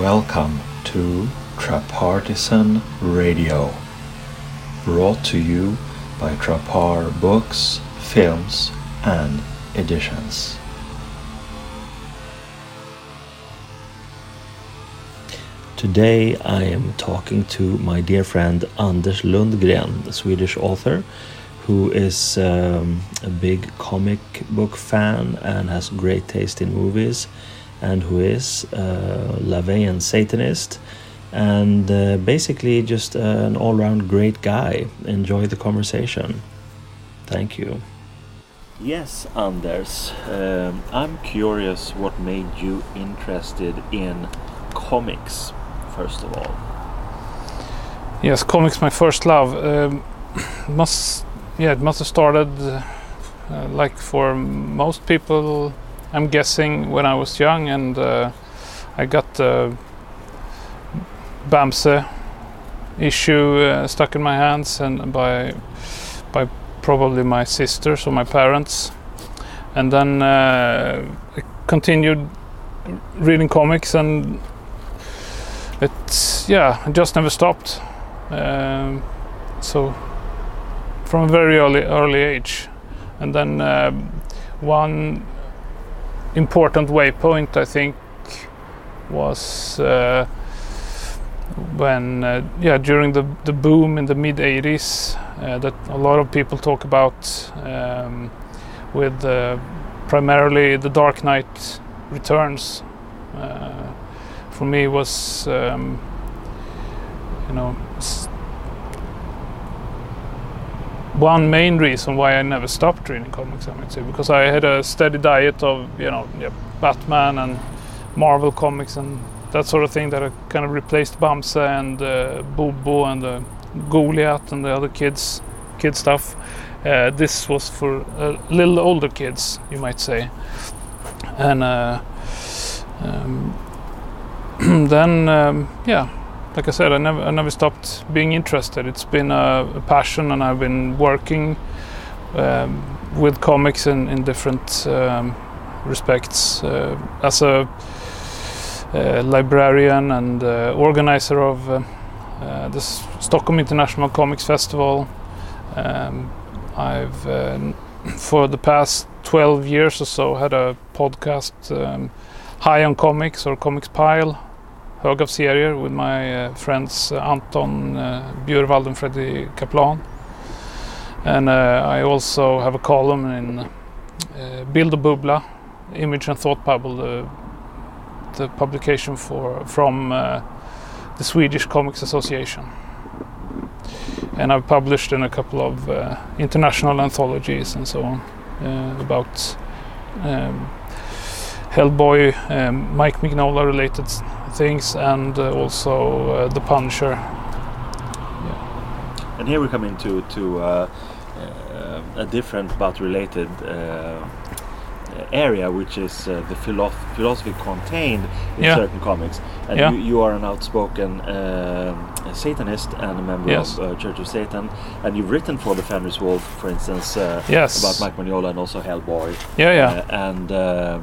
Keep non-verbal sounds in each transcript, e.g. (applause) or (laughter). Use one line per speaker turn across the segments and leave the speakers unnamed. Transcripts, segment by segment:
Welcome to Trapartisan Radio, brought to you by Trapart Books, Films, and Editions. Today I am talking to my dear friend Anders Lundgren, the Swedish author, who is um, a big comic book fan and has great taste in movies, and who is a Laveyan Satanist, and uh, basically just uh, an all round great guy. Enjoy the conversation. Thank you. Yes, Anders. Um, I'm curious what made you interested in comics, first of all.
Yes, comics my first love. Um, (clears throat) must yeah, it must have started uh, like for most people. I'm guessing when I was young, and uh, I got the Bamse issue uh, stuck in my hands, and by by probably my sisters or my parents, and then uh, I continued reading comics, and it's yeah, I just never stopped. Um, so from a very early early age, and then uh, one important waypoint I think was uh, when uh, yeah during the the boom in the mid 80s uh, that a lot of people talk about um, with uh, primarily the Dark Knight Returns. Uh, for me was um, you know one main reason why I never stopped reading comics, I might say, because I had a steady diet of you know yeah, Batman and Marvel comics and that sort of thing that I kind of replaced Bamse and uh, Bobo and uh, Goliath and the other kids kid stuff. Uh, this was for uh, little older kids, you might say, and uh, um, (clears throat) then um, yeah like I said, I never, I never stopped being interested. It's been a, a passion, and I've been working um, with comics in, in different um, respects uh, as a uh, librarian and uh, organizer of uh, uh, the Stockholm International Comics Festival. Um, I've, uh, for the past 12 years or so, had a podcast, um, High on Comics or Comics Pile hög av serier with my uh, friends uh, Anton uh, Bjurvald and Freddy Kaplan. And I also have a column in uh, Bild och Bubbla, Image and Thought Bubble, the, the publication for from the Swedish Comics Association. And I've published in a couple of international anthologies and so on about um, Hellboy, um, Mike Mignola related things, and uh, also uh, The Punisher.
Yeah. And here we come into to uh, uh a different but related uh, area, which is uh, the philo philosophy contained in yeah. certain comics. And yeah. you, you, are an outspoken Satanist and a member yes. of Church of Satan, and you've written for the Fenris Wolf, for instance,
yes.
about Mike Mignola and also Hellboy.
Yeah, yeah.
and um, uh,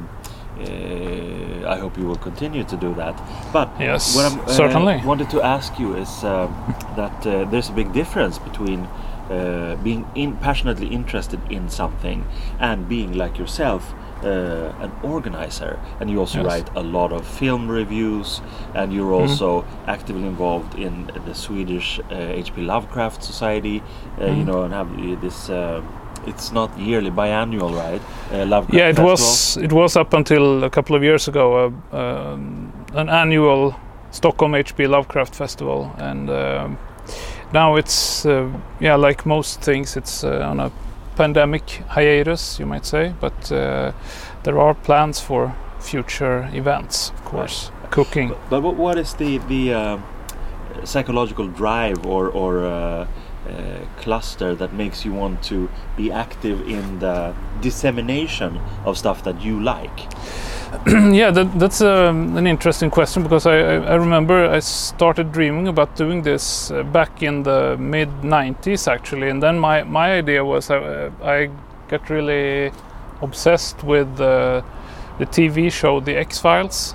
I hope you will continue to do that. But
yes, what I uh, certainly
wanted to ask you is uh, (laughs) that uh, there's a big difference between uh, being in passionately interested in something and being like yourself. Uh, an organizer, and you also yes. write a lot of film reviews, and you're mm-hmm. also mm-hmm. actively involved in the Swedish H.P. Lovecraft Society, mm-hmm. you know, and have this it's not yearly, biannual, right?
Uh, Lovecraft yeah, it Festival. was. It was up until a couple of years ago uh, um, an annual Stockholm HP Lovecraft Festival, and uh, now it's uh, yeah, like most things, it's uh, on a pandemic hiatus, you might say. But uh, there are plans for future events, of course. Right. Cooking.
But, but, what is the the psychological drive or or uh, cluster that makes you want to be active in the dissemination of stuff that you like? (clears throat)
yeah, that, that's um, an interesting question because I, I, I, remember I started dreaming about doing this uh, back in the mid 90s actually, and then my, my idea was uh, I got really obsessed with the TV show The X Files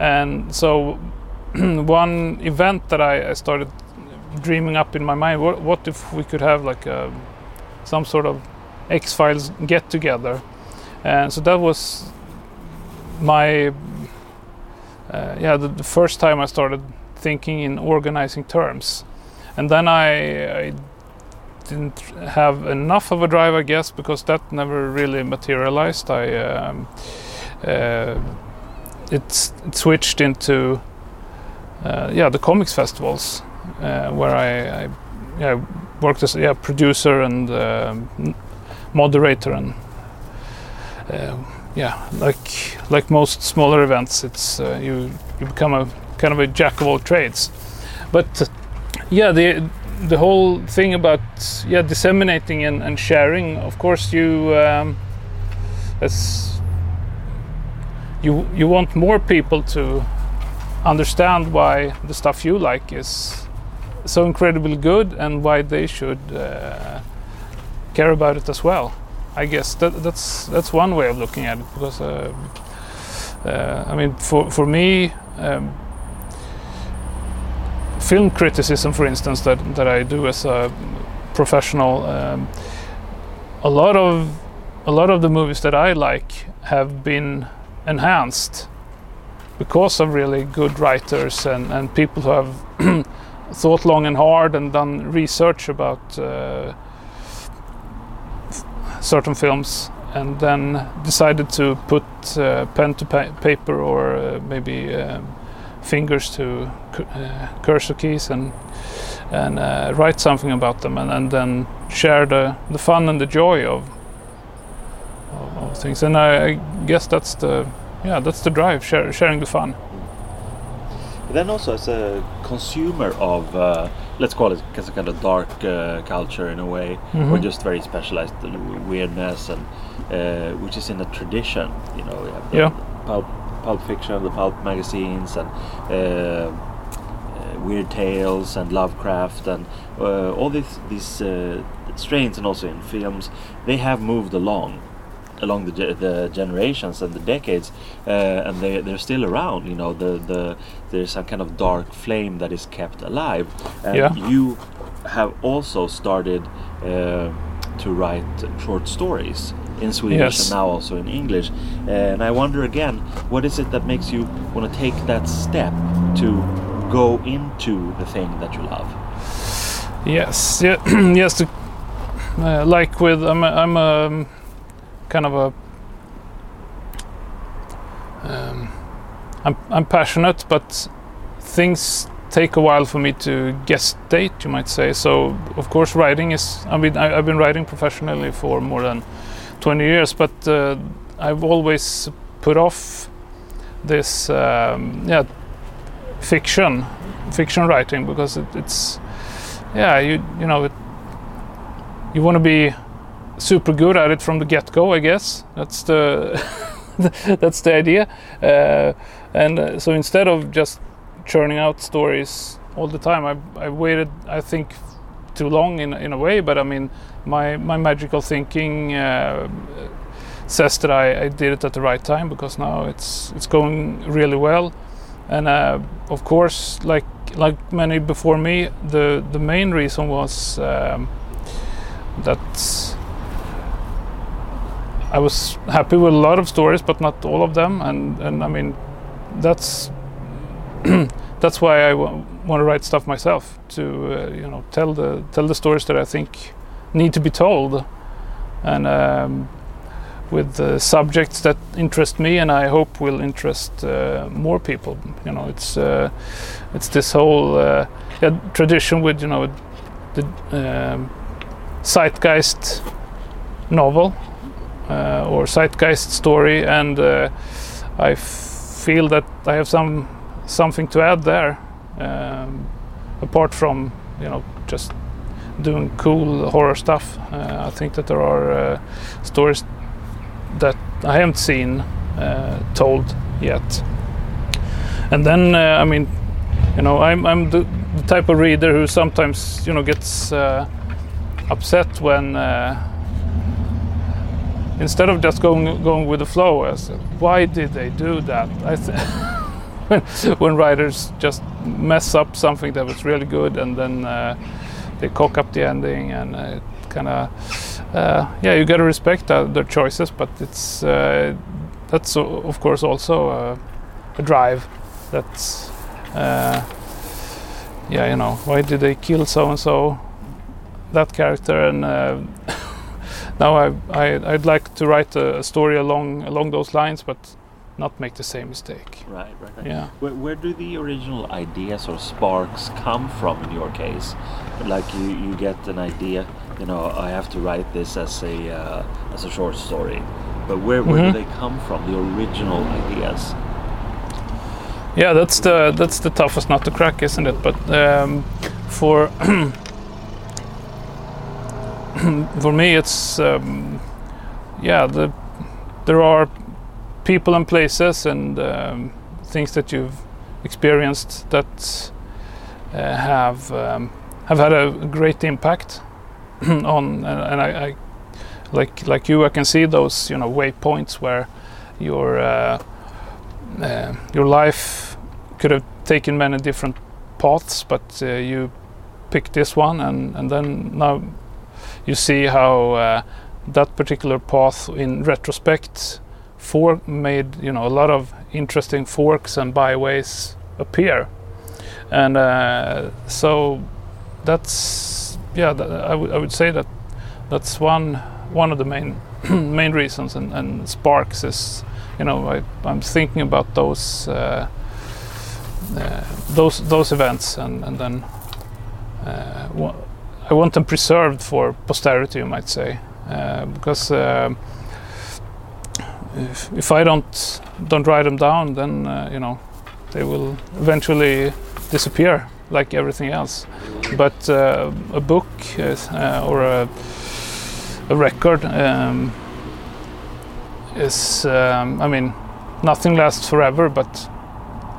and so (clears throat) one event that I, I, started dreaming up in my mind what, what if we could have like a, some sort of X Files get together? And so that was my uh, yeah the, the, first time I started thinking in organizing terms. And then I, I didn't have enough of a drive I guess because that never really materialized. I um, uh, it, it switched into uh, yeah the comics festivals uh, where I, I worked as a yeah, producer and um, moderator and uh, yeah like like most smaller events it's uh, you you become a kind of a jack of all trades. But yeah the the whole thing about yeah disseminating and, and sharing of course you um, as you you want more people to understand why the stuff you like is so incredibly good and why they should uh, care about it as well. I guess that, that's that's one way of looking at it because uh, uh, I mean for for me um, film criticism for instance that that I do as a professional um, a lot of a lot of the movies that I like have been enhanced because of really good writers and, and people who have (clears throat) thought long and hard and done research about uh, certain films and then decided to put uh, pen to pa paper or uh, maybe um, fingers to uh, cursor keys and and uh, write something about them and, and then share the, the fun and the joy of, of, of things. And I, I, guess that's the yeah that's the drive share, sharing the fun
then also as a consumer of uh, let's call it as a kind of dark uh, culture in a way mm-hmm. or just very specialized weirdness and uh, which is in a tradition you know we have the
yeah.
pulp, pulp fiction the pulp magazines and uh, uh, weird tales and lovecraft and uh, all these these strains and also in films they have moved along along the, the generations and the decades, uh, and they they're still around. You know, the the there's some kind of dark flame that is kept alive. And
yeah.
you have also started uh, to write short stories in Swedish
yes.
and now also in English. and I wonder again, what is it that makes you want to take that step to go into the thing that you love?
Yes, yeah, (clears throat) yes. To, uh, like with I'm, a, I'm a kind of a um, I'm, I'm passionate, but things take a while for me to gestate, you might say. So, of course, writing is. I mean, I, have been writing professionally for more than 20 years, but uh, I've always put off this, um, yeah, fiction, fiction writing because it, it's, yeah, you you know, it, you want to be super good at it from the get go. I guess that's the (laughs) that's the idea. Uh, and uh, so instead of just churning out stories all the time, I, I waited. I think too long in in a way. But I mean, my my magical thinking. Uh, says that I, I, did it at the right time because now it's it's going really well, and uh, of course, like like many before me, the the main reason was um, that I was happy with a lot of stories, but not all of them. And and I mean, that's (clears throat) that's why I want to write stuff myself to uh, you know tell the tell the stories that I think need to be told, and um, with the subjects that interest me, and I hope will interest uh, more people. You know, it's uh, it's this whole uh, yeah, tradition with you know the um, zeitgeist novel or zeitgeist story, and uh, I feel that I have some something to add there, um, apart from you know just doing cool horror stuff. Uh, I think that there are stories that I haven't seen told yet. And then I mean, you know, I'm I'm the, the, type of reader who sometimes you know gets uh, upset when uh, instead of just going going with the flow, I said, why did they do that? I th- (laughs) when, writers just mess up something that was really good and then uh, they cock up the ending and uh, kind of uh, yeah you got to respect their choices but it's uh, that's of course also a, a drive that's uh, yeah you know why did they kill so and so that character and uh, now I, I would like to write a, a, story along along those lines but not make the same mistake.
Right right, right.
yeah.
Where, where do the original ideas or sparks come from in your case? Like you you get an idea you know I have to write this as a uh, as a short story. But where, where mm-hmm. do they come from the original ideas?
Yeah that's the that's the toughest nut to crack isn't it? But um, for (clears throat) (clears throat) for me it's um, yeah the there are people and places and um, things that you've experienced that uh, have um, have had a great impact (clears throat) on and, I, I, like like you I can see those you know waypoints where your uh, uh, your life could have taken many different paths but uh, you picked this one and and then now you see how uh, that particular path in retrospect fork made you know a lot of interesting forks and byways appear. And uh, so that's yeah th- I, w- I would say that that's one one of the main (clears throat) main reasons and, and sparks is you know I, am thinking about those uh, uh, those those events and and then uh, I want them preserved for posterity, you might say, uh, because uh, if, if, I don't don't write them down, then uh, you know they will eventually disappear like everything else. But uh, a book uh, or a, a record um, is, um, I mean, nothing lasts forever, but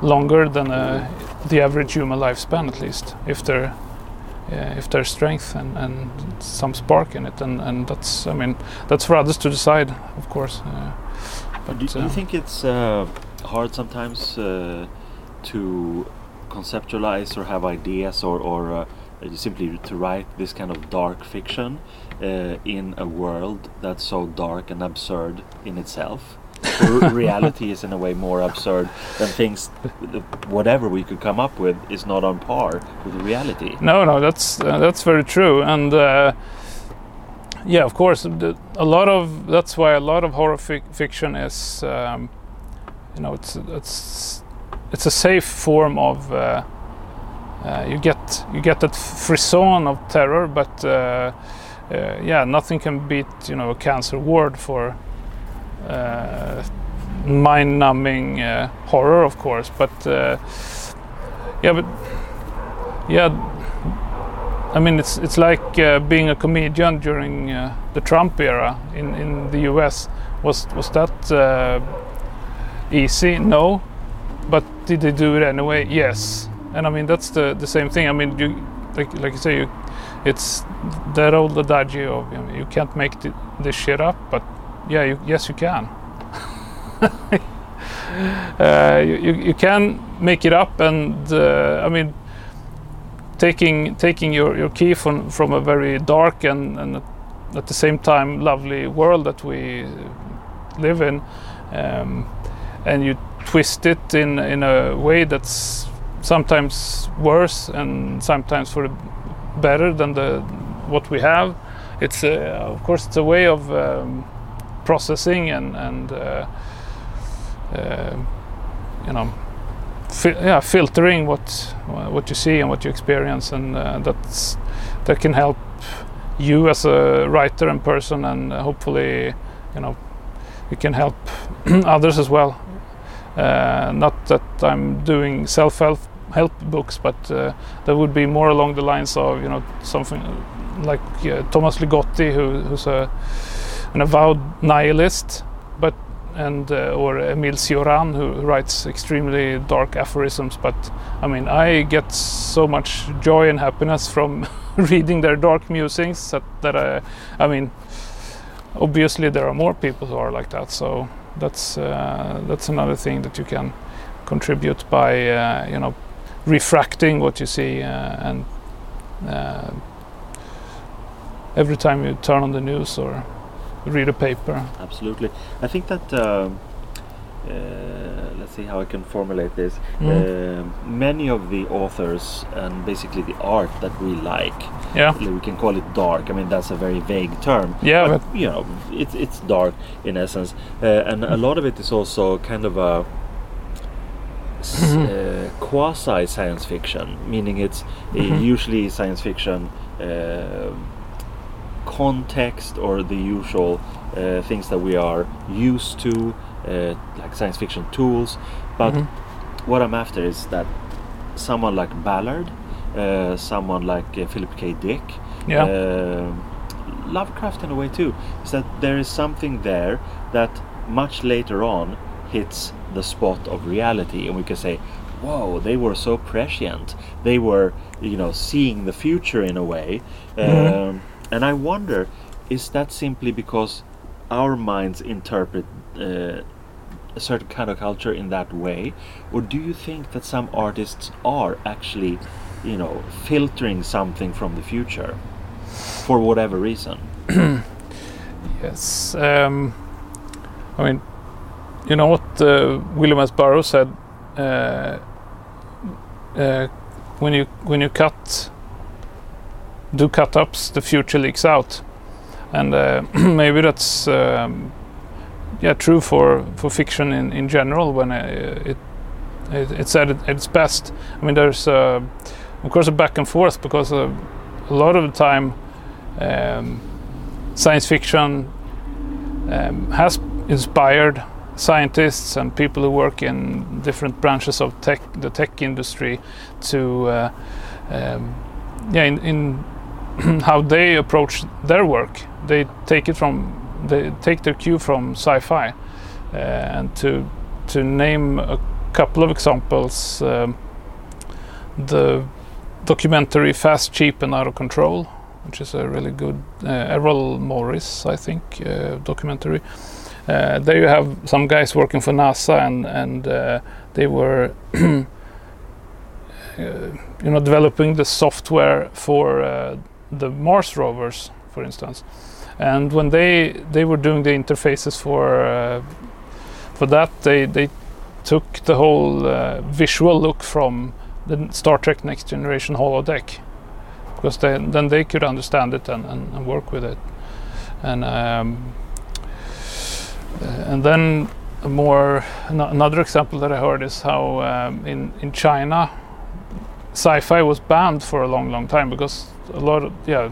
longer than uh, the average human lifespan, at least, if they're uh, if there's strength and, and some spark in it, and, and that's I mean that's for others to decide, of course. Uh,
but do, do, you uh, think it's uh, hard sometimes uh, to conceptualize or have ideas or or simply to write this kind of dark fiction in a world that's so dark and absurd in itself? (laughs) reality is in a way more absurd than things whatever we could come up with is not on par with reality.
No no that's uh, that's very true and uh, yeah of course a lot of that's why a lot of horror fi fiction is um, you know it's it's it's a safe form of uh, uh you get you get that frisson of terror but uh, uh, yeah nothing can beat you know a cancer ward for mind-numbing uh, horror, of course. But uh, yeah, but yeah, I mean, it's it's like uh, being a comedian during uh, the Trump era in in the U.S. Was was that uh, easy? No, but did they do it anyway? Yes. And I mean, that's the the same thing. I mean, you like like you say, you, it's that old adage of you, know, you can't make this shit up, but yeah, you, yes, you can. (laughs) uh, you, you can make it up, and uh, I mean, taking taking your, your key from from a very dark and, and at the same time lovely world that we live in, um, and you twist it in in a way that's sometimes worse and sometimes for better than the what we have. It's a, of course it's a way of um, processing and and uh, uh, you know yeah filtering what what you see and what you experience and uh, that's that can help you as a writer and person and hopefully you know it can help (clears throat) others as well. Uh, not that I'm doing self-help help books but uh, that would be more along the lines of you know something like uh, Thomas Ligotti who, who's a an avowed nihilist, but and uh, or Emil Cioran who writes extremely dark aphorisms. But I mean, I get so much joy and happiness from (laughs) reading their dark musings that, that I, I mean, obviously there are more people who are like that. So that's uh, that's another thing that you can contribute by uh, you know refracting what you see uh, and uh, every time you turn on the news or read a paper.
Absolutely. I think that. Um, uh, let's see how I can formulate this.
Mm.
Uh, many of the authors and basically the art that we like,
Yeah,
we can call it dark. I mean, that's a very vague term.
yeah,
but,
but
you know, it's it's dark in essence, uh, and a lot of it is also kind of a
Mhm.
uh, quasi science fiction, meaning it's uh,
Mhm.
usually science fiction uh, context or the usual uh, things that we are used to, uh, like science fiction tools. But
Mhm.
what I'm after is that someone like Ballard, uh, someone like uh, Philip K. Dick,
yeah,
um, Lovecraft in a way too, is that there is something there that much later on hits the spot of reality, and we can say, "Whoa, they were so prescient. They were, you know, seeing the future in a way."
Mhm.
Um, and I wonder, is that simply because our minds interpret uh, a certain kind of culture in that way, or do you think that some artists are actually, you know, filtering something from the future? for whatever reason. (clears throat)
yes. Um, I mean, you know what uh, William S. Burroughs said uh, uh, when you when you cut do cut ups, the future leaks out, and uh, (clears throat) maybe that's um, yeah true for for fiction in in general when uh, it it, it's at its best. I mean, there's uh, of course a back and forth because uh, a lot of the time um, science fiction um, has inspired scientists and people who work in different branches of tech, the tech industry, to uh, um, yeah, in, in (clears throat) how they approach their work. They take it from they take their cue from sci-fi, uh, and to to name a couple of examples, um, the documentary "Fast, Cheap, and Out of Control." Which is a really good uh, Errol Morris, I think, uh, documentary. Uh, there you have some guys working for NASA, and and uh, they were, (clears throat) uh, you know, developing the software for the Mars rovers, for instance. And when they they were doing the interfaces for uh, for that, they they took the whole uh, visual look from the Star Trek Next Generation holodeck, because then then they could understand it and, and, and work with it. And um, and then more ano- another example that I heard is how um, in in China sci-fi was banned for a long long time because a lot of yeah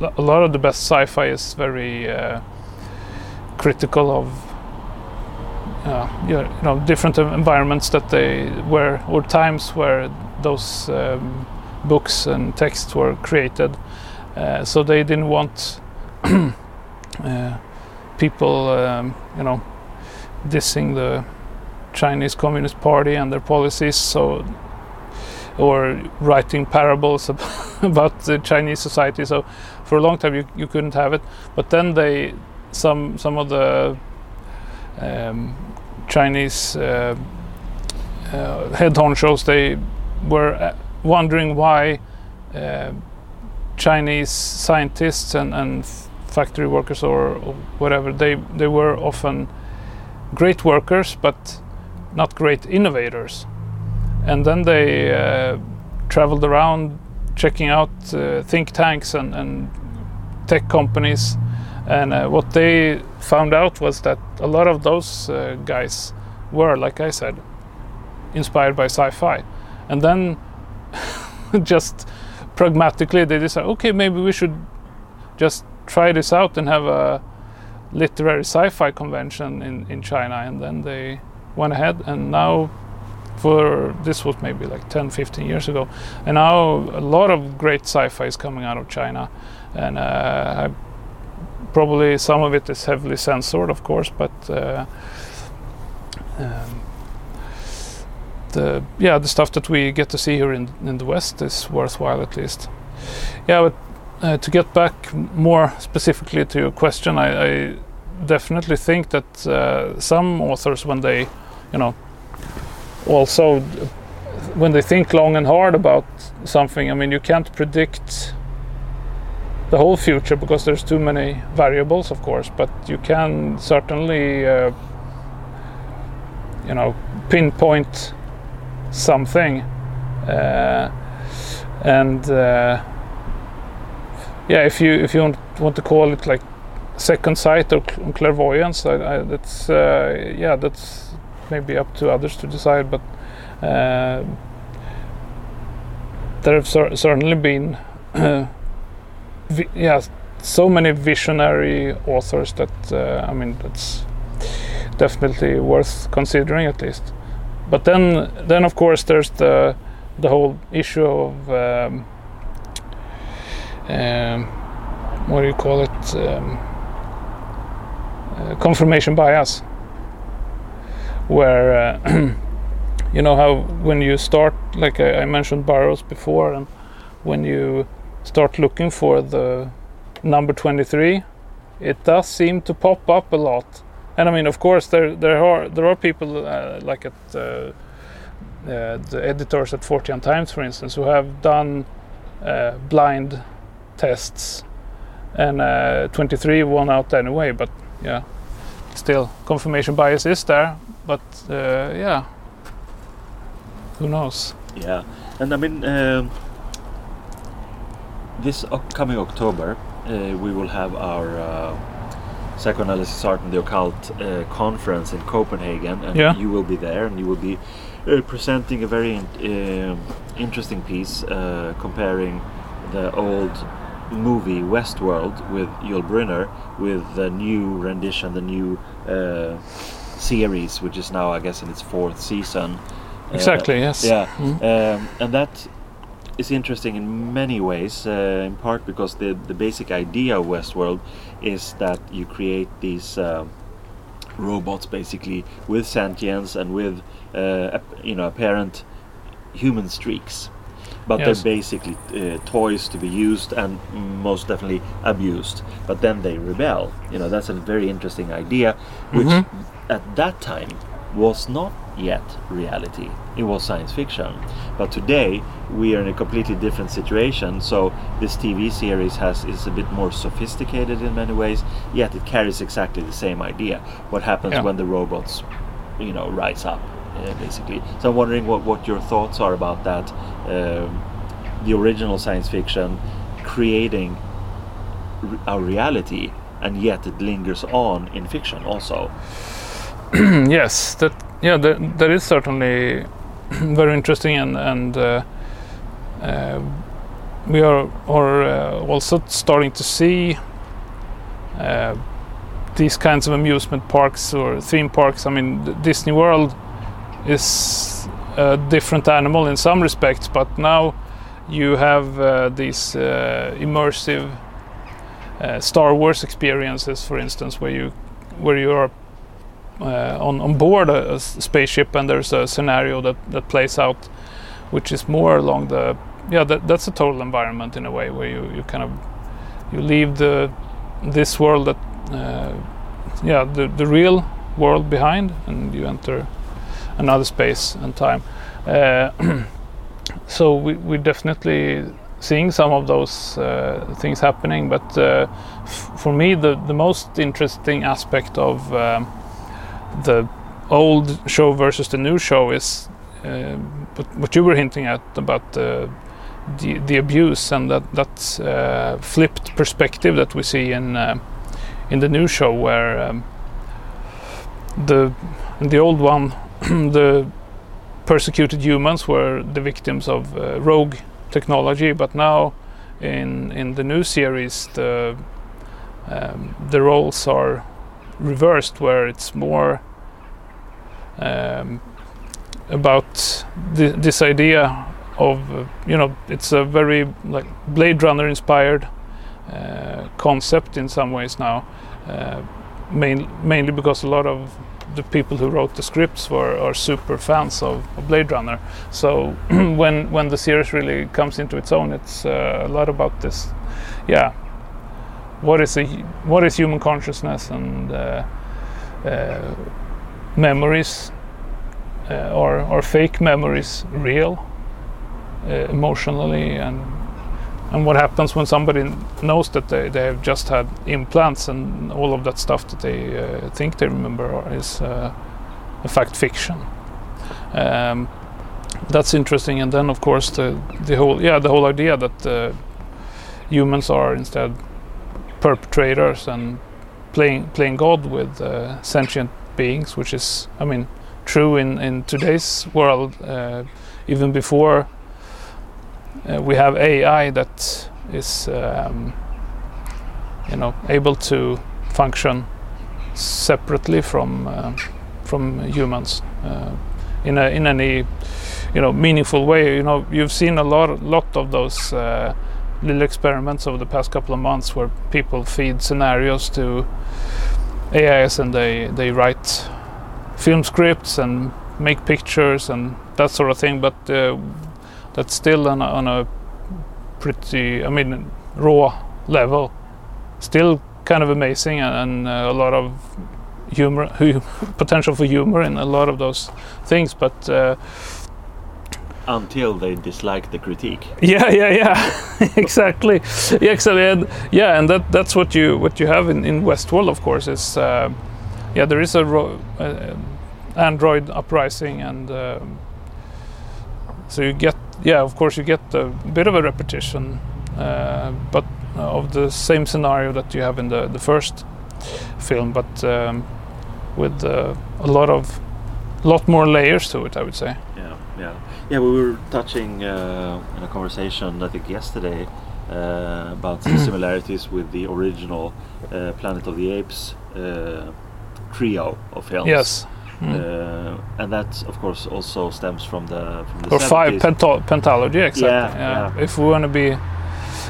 a lot of the best sci-fi is very uh, critical of uh, you know different environments that they were or times where those um, books and texts were created. Uh, so they didn't want (clears throat) uh, people um, you know dissing the Chinese Communist Party and their policies so or writing parables (laughs) ab- (laughs) about the Chinese society so for a long time you, you couldn't have it. But then they some some of the um, Chinese uh, uh, head honchos they were uh, wondering why uh, Chinese scientists and, and factory workers or, or whatever they they were often great workers but not great innovators. And then they uh, traveled around checking out uh, think tanks and, and tech companies. And uh, what they found out was that a lot of those uh, guys were like i said inspired by sci-fi. And then (laughs) just pragmatically they decided okay maybe we should just try this out and have a literary sci-fi convention in, in china. And then they went ahead and now for this was maybe like 10 15 years ago. And now a lot of great sci-fi is coming out of china. And uh, probably some of it is heavily censored of course but uh, um, the yeah the stuff that we get to see here in, in the west is worthwhile at least. Yeah but uh, to get back more specifically to your question i, I definitely think that uh, some authors when they you know also when they think long and hard about something, I mean, you can't predict the whole future because there's too many variables, of course. But you can certainly, uh, you know, pinpoint something, uh, and uh, yeah, if you if you want, to call it like second sight or clairvoyance, I, I, that's uh, yeah, that's maybe up to others to decide, but. Uh, there have cer- certainly been (clears throat) vi- yeah so many visionary authors that uh, I mean that's definitely worth considering at least. But then then of course there's the the whole issue of um, um, what do you call it um, uh, confirmation bias where uh, (clears throat) you know how when you start like I, I mentioned Burroughs before and when you start looking for the number 23 it does seem to pop up a lot. And i mean of course there there are there are people uh, like at uh, uh, the editors at Fortean Times for instance who have done uh, blind tests. And uh, 23 won out anyway but yeah still confirmation bias is there but uh, yeah. Who knows?
Yeah, and I mean, um, this upcoming October, uh, we will have our uh, psychoanalysis art and the occult uh, conference in Copenhagen, and
Yeah.
you will be there, and you will be uh, presenting a very in- um interesting piece uh, comparing the old movie Westworld with Yul Brynner with the new rendition, the new uh, series, which is now, I guess, in its fourth season. Uh,
exactly yes
yeah,
Mm.
um, and that is interesting in many ways. Uh, in part because the the basic idea of Westworld is that you create these um, robots basically with sentience and with uh, you know apparent human streaks. But
Yes.
they're basically uh, toys to be used and most definitely abused. But then they rebel. You know that's a very interesting idea, which
Mhm.
at that time was not yet reality. It was science fiction. But today we are in a completely different situation. So this TV series has is a bit more sophisticated in many ways, yet it carries exactly the same idea. What happens
Yeah.
when the robots, you know, rise up, basically. So I'm wondering what, what your thoughts are about that. Um, the original science fiction creating our reality, and yet it lingers on in fiction also. (clears throat)
yes, that yeah, that, that is certainly (clears throat) very interesting, and and uh, uh, we are are uh, also starting to see uh, these kinds of amusement parks or theme parks. I mean, Disney World is a different animal in some respects, but now you have uh, these uh, immersive uh, Star Wars experiences, for instance, where you where you are uh, on on board a spaceship and there's a scenario that that plays out, which is more along the yeah that, that's a total environment in a way where you you kind of you leave the this world that uh, yeah the the real world behind and you enter another space and time. Uh, (clears throat) so we we definitely seeing some of those uh, things happening, but uh, for me the the most interesting aspect of um, the old show versus the new show is uh, what, you were hinting at about the the, the abuse and that that uh, flipped perspective that we see in uh, in the new show where um, the the old one (clears throat) the persecuted humans were the victims of uh, rogue technology but now in in the new series the um, the roles are reversed where it's more um, about thi- this idea of uh, you know it's a very like Blade Runner inspired uh, concept in some ways now uh, main, mainly because a lot of the people who wrote the scripts were are super fans of, of Blade Runner. So (clears throat) when when the series really comes into its own it's uh, a lot about this. Yeah. What is a, what is human consciousness and uh, uh, memories uh, are are fake memories real uh, emotionally and and what happens when somebody knows that they, they have just had implants and all of that stuff that they uh, think they remember is uh, a fact fiction? Um, that's interesting. And then of course the the whole yeah the whole idea that uh, humans are instead perpetrators and playing playing god with uh, sentient beings which is i mean true in in today's world uh, even before uh, we have ai that is um, you know able to function separately from uh, from humans uh, in a in any you know meaningful way. You know you've seen a lot lot of those uh, little experiments over the past couple of months where people feed scenarios to AIs and they they write film scripts and make pictures and that sort of thing. But uh, that's still on a, on a pretty I mean raw level still kind of amazing and, and uh, a lot of humor (laughs) potential for humor in a lot of those things but uh,
until they dislike the critique.
Yeah, yeah, yeah, (laughs) exactly. Yeah, exactly. And, yeah, and that that's what you what you have in in Westworld, of course. Is uh, yeah, there is a uh, Android uprising, and uh, so you get yeah, of course, you get a bit of a repetition, uh, but of the same scenario that you have in the the first film, but um, with uh, a lot of lot more layers to it, I would say.
Yeah, yeah. Yeah, we were touching uh, in a conversation I think yesterday uh, about (clears throat) similarities with the original uh, Planet of the Apes uh, trio of films.
Yes.
Mm. and that, of course, also stems from the from the
or 70s. five penta- pentalogy, exactly.
Yeah, yeah.
If we want to be,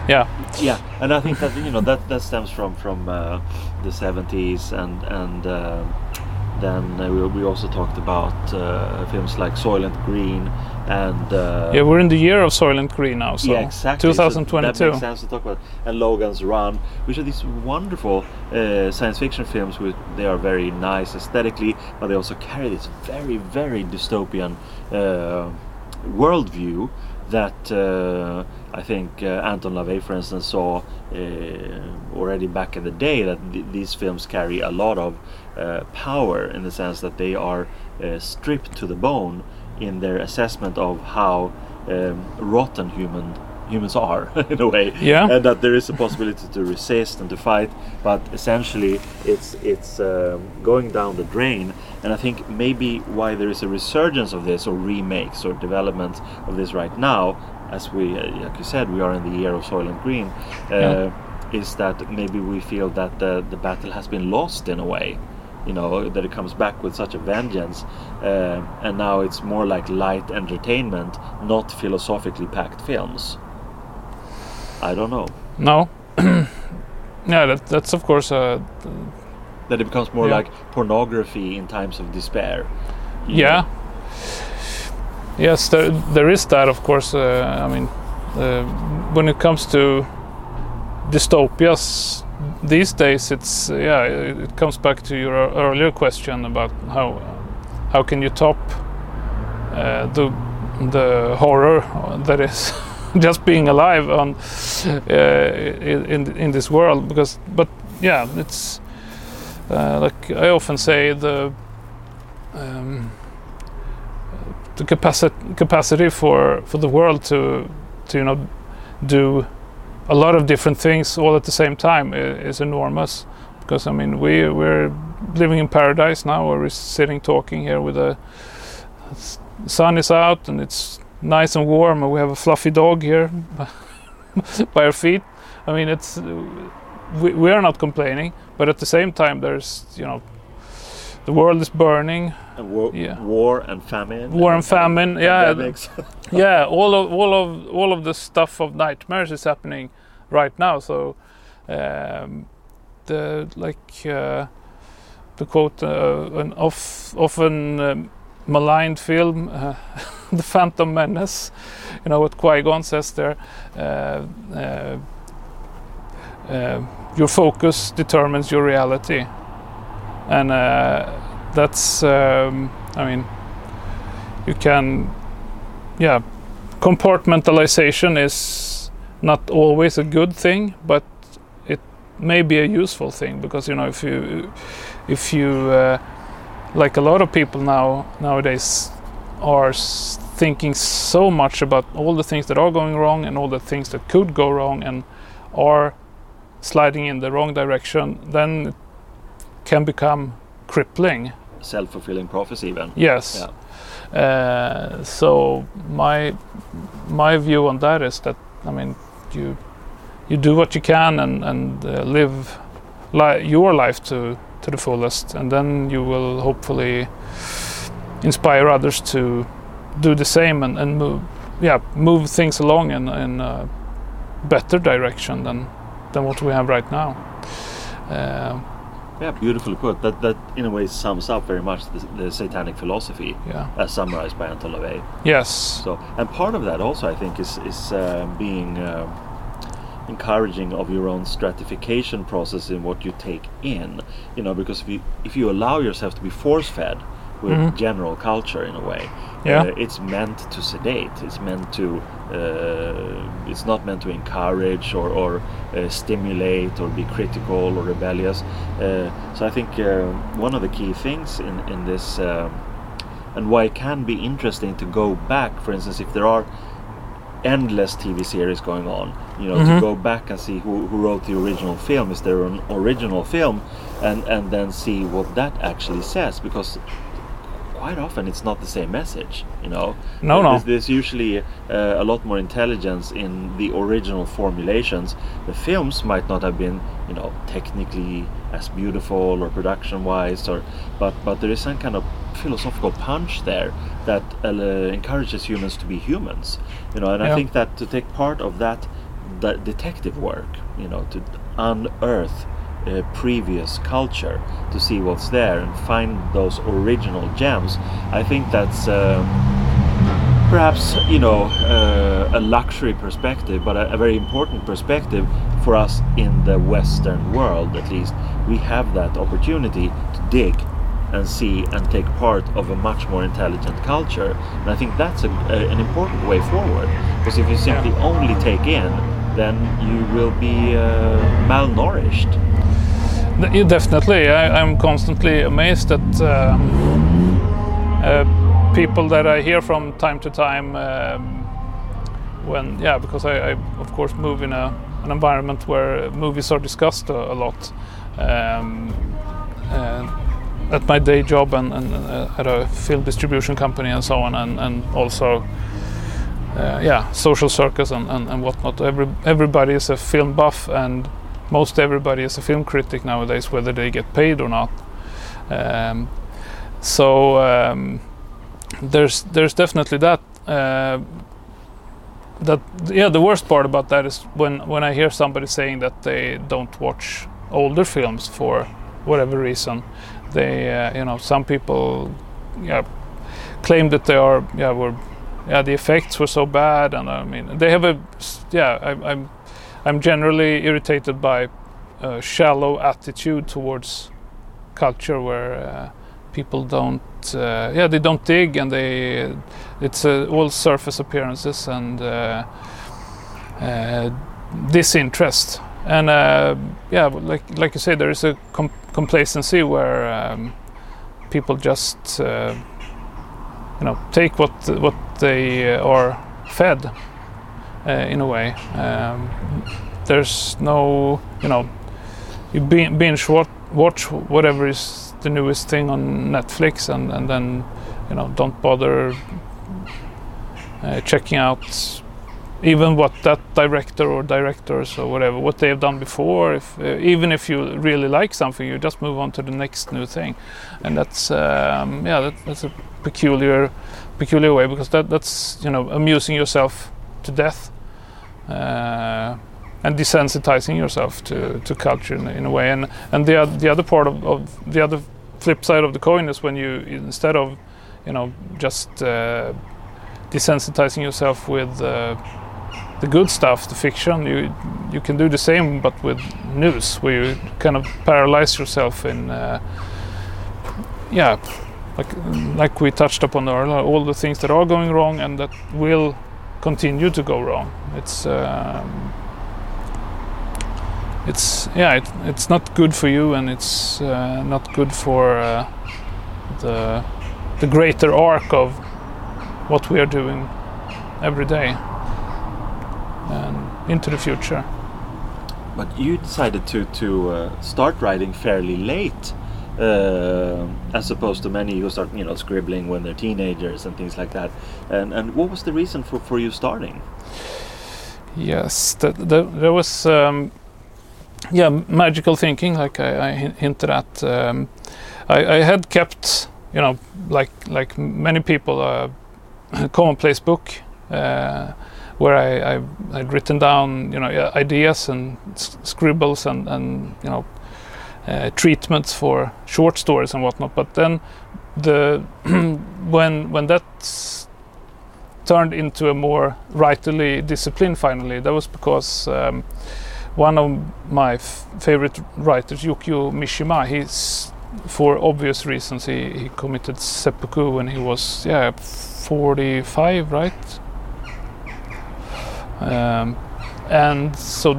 yeah.
Yeah, and I think that you know that that stems from from uh, the seventies and and uh, then uh, we, we also talked about uh, films like Soylent Green and uh,
yeah, we're in the year of Soylent Green now. So
yeah, exactly.
2022.
So that makes sense to talk about. And Logan's Run, which are these wonderful uh, science fiction films. With they are very nice aesthetically, but they also carry this very very dystopian uh, worldview that uh, I think uh, Anton LaVey, for instance, saw uh, already back in the day that th- these films carry a lot of uh, power in the sense that they are uh, stripped to the bone in their assessment of how um, rotten human humans are (laughs) in a way.
Yeah.
And that there is a possibility to resist and to fight but essentially it's it's um, going down the drain. And i think maybe why there is a resurgence of this or remakes or development of this right now as we uh, like you said we are in the year of Soylent Green uh, yeah. is that maybe we feel that the, the battle has been lost in a way you know that it comes back with such a vengeance uh, and now it's more like light entertainment not philosophically packed films i don't know
no (clears throat) yeah that, that's of course uh,
that it becomes more yeah. like pornography in times of despair
yeah know? yes there, there is that of course uh, i mean uh, when it comes to dystopias these days it's yeah it comes back to your earlier question about how how can you top uh, the the horror that is (laughs) just being alive on uh, in in this world because but yeah it's uh, like I often say the um, the capacity capacity for for the world to to you know do a lot of different things all at the same time is, enormous. Because I mean, we we're living in paradise now, where we're sitting talking here with a sun is out and it's nice and warm, and we have a fluffy dog here (laughs) by our feet. I mean, it's we, we are not complaining, but at the same time, there's you know the world is burning.
And war, yeah. war and famine.
War and, and famine. yeah, (laughs) yeah. All of all of all of the stuff of nightmares is happening right now. So um, the like uh, to quote uh, an off, often um, maligned film, uh, (laughs) The Phantom Menace. You know what Qui Gon says there. Uh, uh, uh, your focus determines your reality and that's um, I mean you can yeah compartmentalization is not always a good thing but it may be a useful thing because you know if you if you uh, like a lot of people now nowadays are thinking so much about all the things that are going wrong and all the things that could go wrong and are sliding in the wrong direction then it can become crippling.
Self-fulfilling prophecy even.
yes. Uh, so my my view on that is that I mean you you do what you can and and uh, live li- your life to to the fullest, and then you will hopefully inspire others to do the same and, and move yeah move things along in in a better direction than than what we have right now. Uh,
Yeah, beautifully put. That that in a way sums up very much the, the satanic philosophy
yeah.
as summarized by Anton LaVey.
Yes.
So, and part of that also, I think, is is uh, being uh, encouraging of your own stratification process in what you take in. You know, because if you if you allow yourself to be force fed with
Mhm.
general culture in a way,
Yeah.
uh, it's meant to sedate. It's meant to. Uh, it's not meant to encourage or, or uh, stimulate or be critical or rebellious. Uh, so I think uh, one of the key things in in this. um and why it can be interesting to go back, for instance, if there are endless TV series going on, you know,
Mhm.
to go back and see who, who wrote the original film, is there an original film, and and then see what that actually says, because quite often it's not the same message, you know.
No, no.
There's, there's usually uh, a lot more intelligence in the original formulations. The films might not have been, you know, technically as beautiful or production-wise, or but but there is some kind of philosophical punch there that uh, encourages humans to be humans, you know. And I think that to take part of that, that detective work, you know, to unearth uh, previous culture to see what's there and find those original gems. I think that's um, perhaps you know uh, a luxury perspective, but a, a very important perspective for us in the Western world. At least we have that opportunity to dig and see and take part of a much more intelligent culture. And I think that's a, a, an important way forward. Because if you simply only take in, then you will be uh, malnourished.
Definitely, I, I'm constantly amazed at um, uh, people that I hear from time to time. Um, when, yeah, because I, I of course move in a, an environment where movies are discussed a, a lot. Um, uh, at my day job and, and uh, at a film distribution company and so on, and, and also uh, yeah, social circus and, and, and whatnot. Every, everybody is a film buff, and most everybody is a film critic nowadays, whether they get paid or not. Um, so um, there's there's definitely that. Uh, that yeah, the worst part about that is when when I hear somebody saying that they don't watch older films for whatever reason. They uh, you know some people yeah claim that they are yeah were yeah the effects were so bad and I mean they have a yeah I, I'm I'm generally irritated by a shallow attitude towards culture where uh, people don't uh, yeah they don't dig and they it's uh, all surface appearances and uh, uh, disinterest. And uh, yeah like like you say there is a com- complacency where um, people just uh, you know take what what they uh, are fed. uh, in a way. Um, there's no you know you binge watch, watch whatever is the newest thing on Netflix and, and then you know don't bother uh, checking out even what that director or directors or whatever what they have done before. If uh, even if you really like something you just move on to the next new thing. And that's um, yeah that, that's a peculiar peculiar way because that that's you know amusing yourself to death. uh, and desensitizing yourself to, to culture in, in a way and and the the other part of, of the other flip side of the coin is when you instead of you know just uh, desensitizing yourself with uh, the good stuff, the fiction, you you can do the same, but with news, where you kind of paralyze yourself in, uh, yeah, like like we touched upon earlier, all the things that are going wrong and that will continue to go wrong. It's um, it's yeah, it, it's not good for you, and it's uh, not good for uh, the the greater arc of what we are doing every day and into the future.
But you decided to to uh, start writing fairly late, uh, as opposed to many who start you know scribbling when they're teenagers and things like that. And and what was the reason for for you starting?
Yes, that, that, there was um, yeah magical thinking, like I, I hinted at. Um, I, I, had kept you know like like many people a (laughs) commonplace book. Uh, where I, I had written down you know ideas and scribbles and and you know uh, treatments for short stories and whatnot. But then the (clears throat) when when that turned into a more writerly discipline finally, that was because um, one of my favorite writers, Yukio Mishima, he's for obvious reasons he, he committed seppuku when he was yeah 45 right um, and so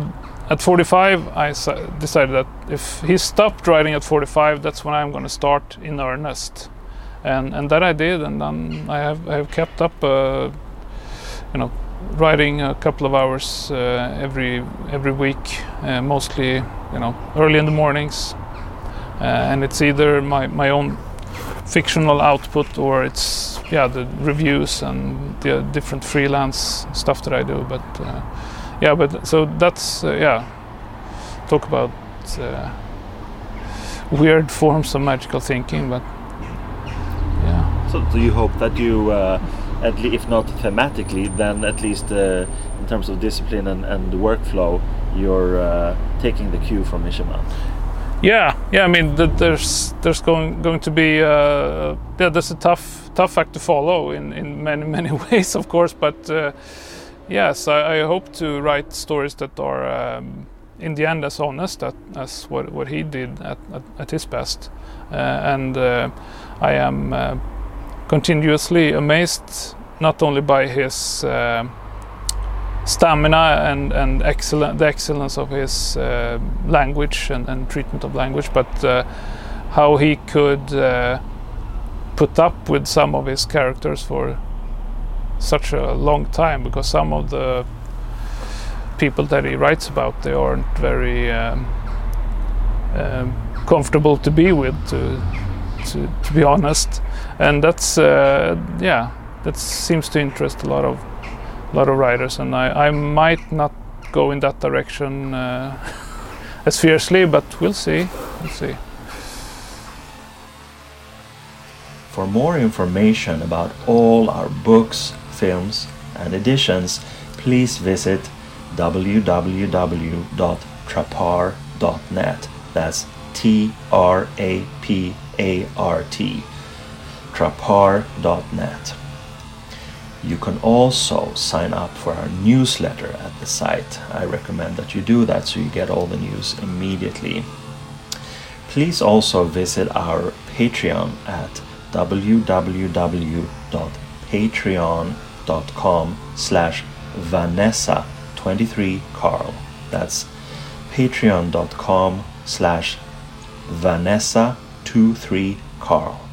at 45, I decided that if he stopped writing at 45, that's when I'm going to start in earnest. And and that I did, and then I have I have kept up, uh, you know, writing a couple of hours uh, every every week, uh, mostly you know early in the mornings, uh, and it's either my my own fictional output or it's yeah the reviews and the different freelance stuff that I do. But uh, yeah, but so that's uh, yeah. Talk about weird (laughs) forms of magical thinking, but.
So do you hope that you, uh, at le- if not thematically, then at least uh, in terms of discipline and, and workflow, you're uh, taking the cue from Mishima?
Yeah, yeah. I mean, th- there's there's going going to be uh, yeah, there's a tough tough act to follow in in many (laughs) many ways, of course. But uh, yes, I, I, hope to write stories that are um, in the end as honest at, as what what he did at at, at his best, uh, and uh, I am uh, continuously amazed not only by his uh, stamina and and excellent the excellence of his uh, language and, and, treatment of language, but uh, how he could uh, put up with some of his characters for such a long time because some of the people that he writes about they aren't very um, um, comfortable to be with to, to, to be honest and that's uh, yeah that seems to interest a lot of a lot of writers, and I, I might not go in that direction uh, (laughs) as fiercely, but we'll see. We'll see.
For more information about all our books, films, and editions, please visit www.trapart.net. That's T R A P A R T. Trapart.net. You can also sign up for our newsletter at the site. I recommend that you do that so you get all the news immediately. Please also visit our Patreon at www.patreon.com slash Vanessa23Carl. That's patreon.com slash Vanessa23Carl.